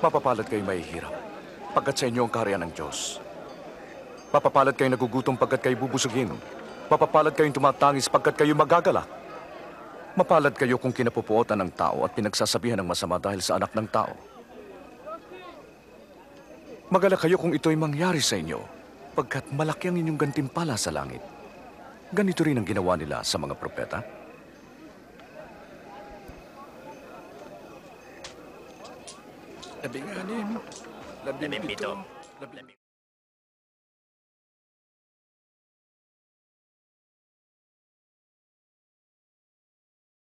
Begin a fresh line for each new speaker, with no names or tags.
Mapapalad kayo mahihirap, pagkat sa inyo ang kaharian ng Diyos. Mapapalad kayo nagugutom pagkat kayo bubusugin. Mapapalad kayong tumatangis pagkat kayo magagalak. Mapalad kayo kung kinapupuotan ng tao at pinagsasabihan ng masama dahil sa anak ng tao. Magalak kayo kung ito'y mangyari sa inyo, pagkat malaki ang inyong gantimpala sa langit. Ganito rin ang ginawa nila sa mga propeta.
Labing anim. Labing
Labing
pito.
pito.
Labing